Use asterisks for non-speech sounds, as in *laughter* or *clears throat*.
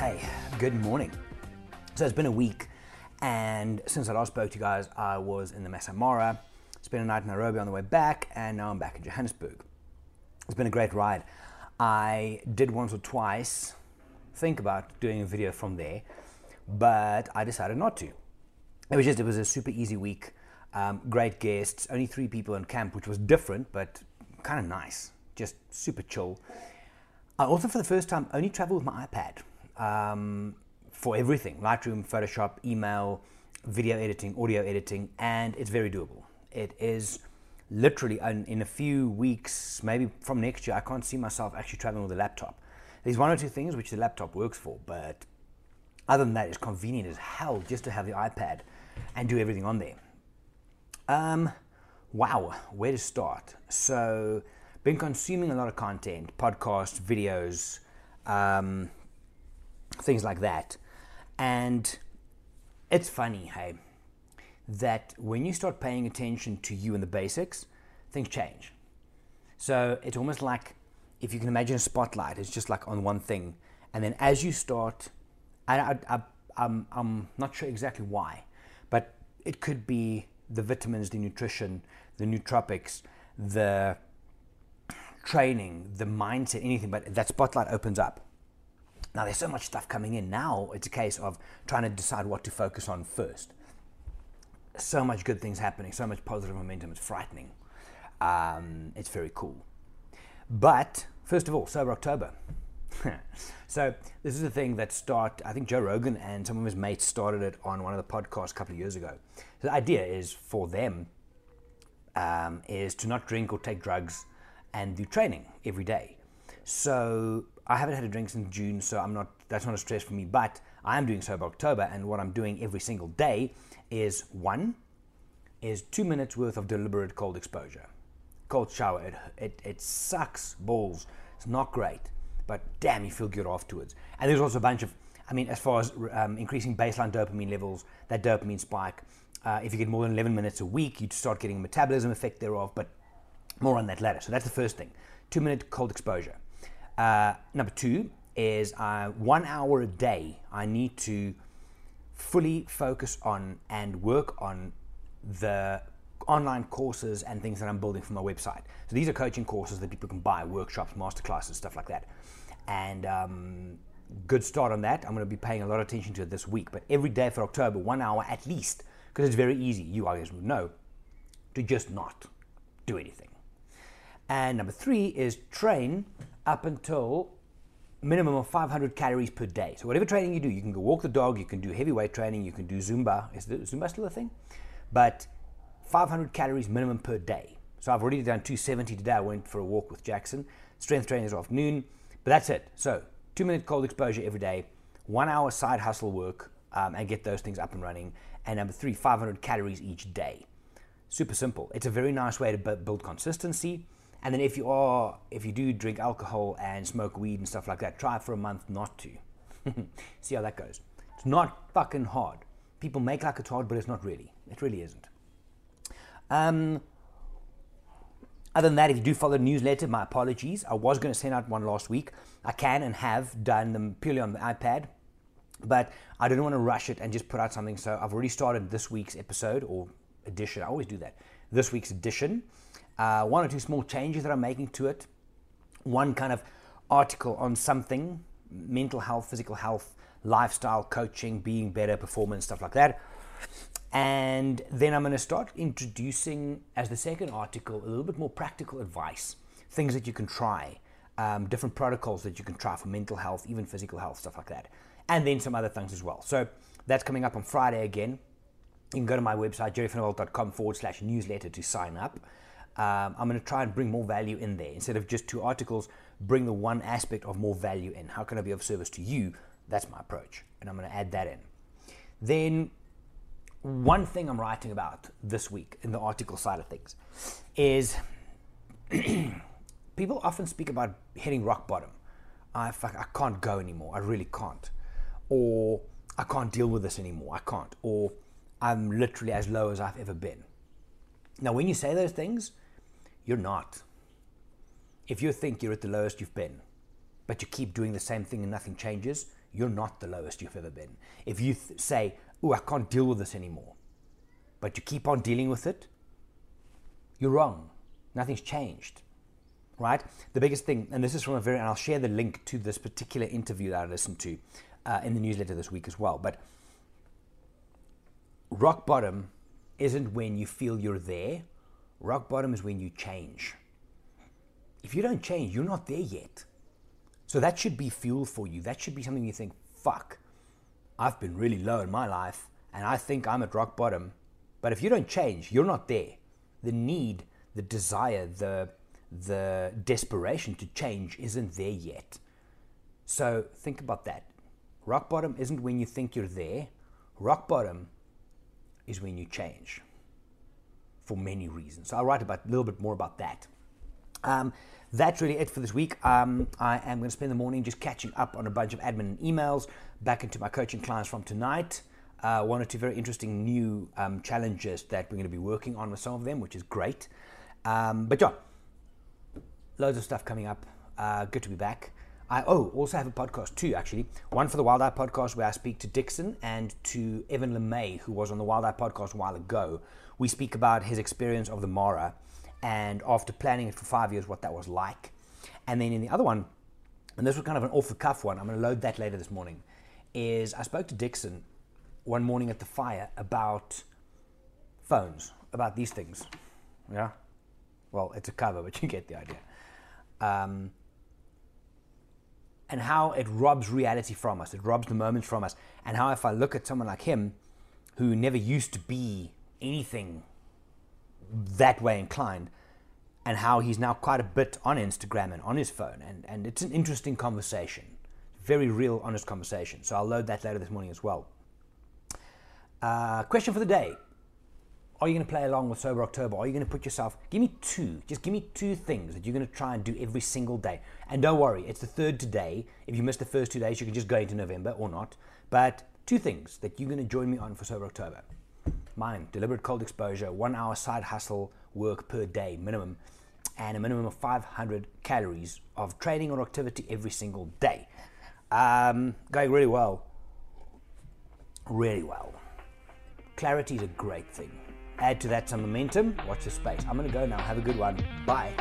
Hey, good morning. So it's been a week, and since I last spoke to you guys, I was in the Masai Mara, spent a night in Nairobi on the way back, and now I'm back in Johannesburg. It's been a great ride. I did once or twice think about doing a video from there, but I decided not to. It was just, it was a super easy week. Um, great guests, only three people in camp, which was different, but kind of nice. Just super chill. I also, for the first time, only travel with my iPad um, for everything Lightroom, Photoshop, email, video editing, audio editing, and it's very doable. It is literally in, a few weeks, maybe from next year, I can't see myself actually traveling with a laptop. There's one or two things which the laptop works for, but other than that, it's convenient as hell just to have the iPad and do everything on there. Um, wow, where to start? So, been consuming a lot of content, podcasts, videos, um, things like that. And it's funny, hey, that when you start paying attention to you and the basics, things change. So it's almost like if you can imagine a spotlight, it's just like on one thing. And then as you start, I, I, I'm, I'm not sure exactly why, but it could be the vitamins, the nutrition, the nootropics, the training, the mindset, anything, but that spotlight opens up. Now, there's so much stuff coming in. Now it's a case of trying to decide what to focus on first. So much good things happening, so much positive momentum. It's frightening. Um, it's very cool. But first of all, Sober October. *laughs* so this is a thing that start. I think Joe Rogan and some of his mates started it on one of the podcasts a couple of years ago. So the idea is for them um, is to not drink or take drugs and do training every day. So I haven't had a drink since June, so I'm not. That's not a stress for me. But I am doing sober October, and what I'm doing every single day is one, is two minutes worth of deliberate cold exposure, cold shower. It it, it sucks balls. It's not great, but damn, you feel good afterwards. And there's also a bunch of. I mean, as far as um, increasing baseline dopamine levels, that dopamine spike. Uh, if you get more than 11 minutes a week, you start getting a metabolism effect thereof. But more on that later. So that's the first thing. Two minute cold exposure. Uh, number two is uh, one hour a day. I need to fully focus on and work on the online courses and things that I'm building for my website. So these are coaching courses that people can buy, workshops, masterclasses, stuff like that. And um, good start on that. I'm going to be paying a lot of attention to it this week. But every day for October, one hour at least, because it's very easy. You guys would know to just not do anything. And number three is train up until minimum of 500 calories per day. So whatever training you do, you can go walk the dog, you can do heavy weight training, you can do Zumba. Is Zumba still a thing? But 500 calories minimum per day. So I've already done 270 today. I went for a walk with Jackson. Strength training this afternoon. But that's it. So two minute cold exposure every day, one hour side hustle work, um, and get those things up and running. And number three, 500 calories each day. Super simple. It's a very nice way to build consistency and then if you are, if you do drink alcohol and smoke weed and stuff like that, try for a month not to. *laughs* See how that goes. It's not fucking hard. People make like it's hard, but it's not really. It really isn't. Um, other than that, if you do follow the newsletter, my apologies. I was going to send out one last week. I can and have done them purely on the iPad, but I didn't want to rush it and just put out something. So I've already started this week's episode or edition. I always do that. This week's edition uh, one or two small changes that I'm making to it, one kind of article on something mental health, physical health, lifestyle, coaching, being better, performance, stuff like that. And then I'm going to start introducing, as the second article, a little bit more practical advice, things that you can try, um, different protocols that you can try for mental health, even physical health, stuff like that. And then some other things as well. So that's coming up on Friday again. You can go to my website, gerryvanderwalt.com forward slash newsletter to sign up um, I'm going to try and bring more value in there. Instead of just two articles, bring the one aspect of more value in. How can I be of service to you? That's my approach. And I'm going to add that in. Then, one thing I'm writing about this week in the article side of things is *clears throat* people often speak about hitting rock bottom. I, I can't go anymore. I really can't. Or I can't deal with this anymore. I can't. Or I'm literally as low as I've ever been. Now, when you say those things, you're not. If you think you're at the lowest you've been, but you keep doing the same thing and nothing changes, you're not the lowest you've ever been. If you th- say, Oh, I can't deal with this anymore, but you keep on dealing with it, you're wrong. Nothing's changed. Right? The biggest thing, and this is from a very, and I'll share the link to this particular interview that I listened to uh, in the newsletter this week as well. But rock bottom isn't when you feel you're there, rock bottom is when you change. If you don't change, you're not there yet. So that should be fuel for you. That should be something you think, fuck, I've been really low in my life and I think I'm at rock bottom. But if you don't change, you're not there. The need, the desire, the the desperation to change isn't there yet. So think about that. Rock bottom isn't when you think you're there. Rock bottom is when you change for many reasons. So I'll write about a little bit more about that. Um, that's really it for this week. Um, I am going to spend the morning just catching up on a bunch of admin emails, back into my coaching clients from tonight. Uh, one or two very interesting new um, challenges that we're going to be working on with some of them, which is great. Um, but yeah, loads of stuff coming up. Uh, good to be back. I oh also have a podcast too actually. One for the Wild Eye podcast where I speak to Dixon and to Evan LeMay who was on the Wild Eye podcast a while ago. We speak about his experience of the Mara and after planning it for five years, what that was like. And then in the other one, and this was kind of an off the cuff one, I'm going to load that later this morning, is I spoke to Dixon one morning at the fire about phones, about these things. Yeah? Well, it's a cover, but *laughs* you get the idea. Um, and how it robs reality from us, it robs the moments from us. And how, if I look at someone like him, who never used to be anything that way inclined and how he's now quite a bit on Instagram and on his phone. And, and it's an interesting conversation, very real, honest conversation. So I'll load that later this morning as well. Uh, question for the day Are you going to play along with Sober October? Are you going to put yourself, give me two, just give me two things that you're going to try and do every single day. And don't worry, it's the third today. If you missed the first two days, you can just go into November or not. But two things that you're going to join me on for Sober October. Mine, deliberate cold exposure, one hour side hustle work per day minimum, and a minimum of 500 calories of training or activity every single day. Um, going really well. Really well. Clarity is a great thing. Add to that some momentum. Watch the space. I'm going to go now. Have a good one. Bye.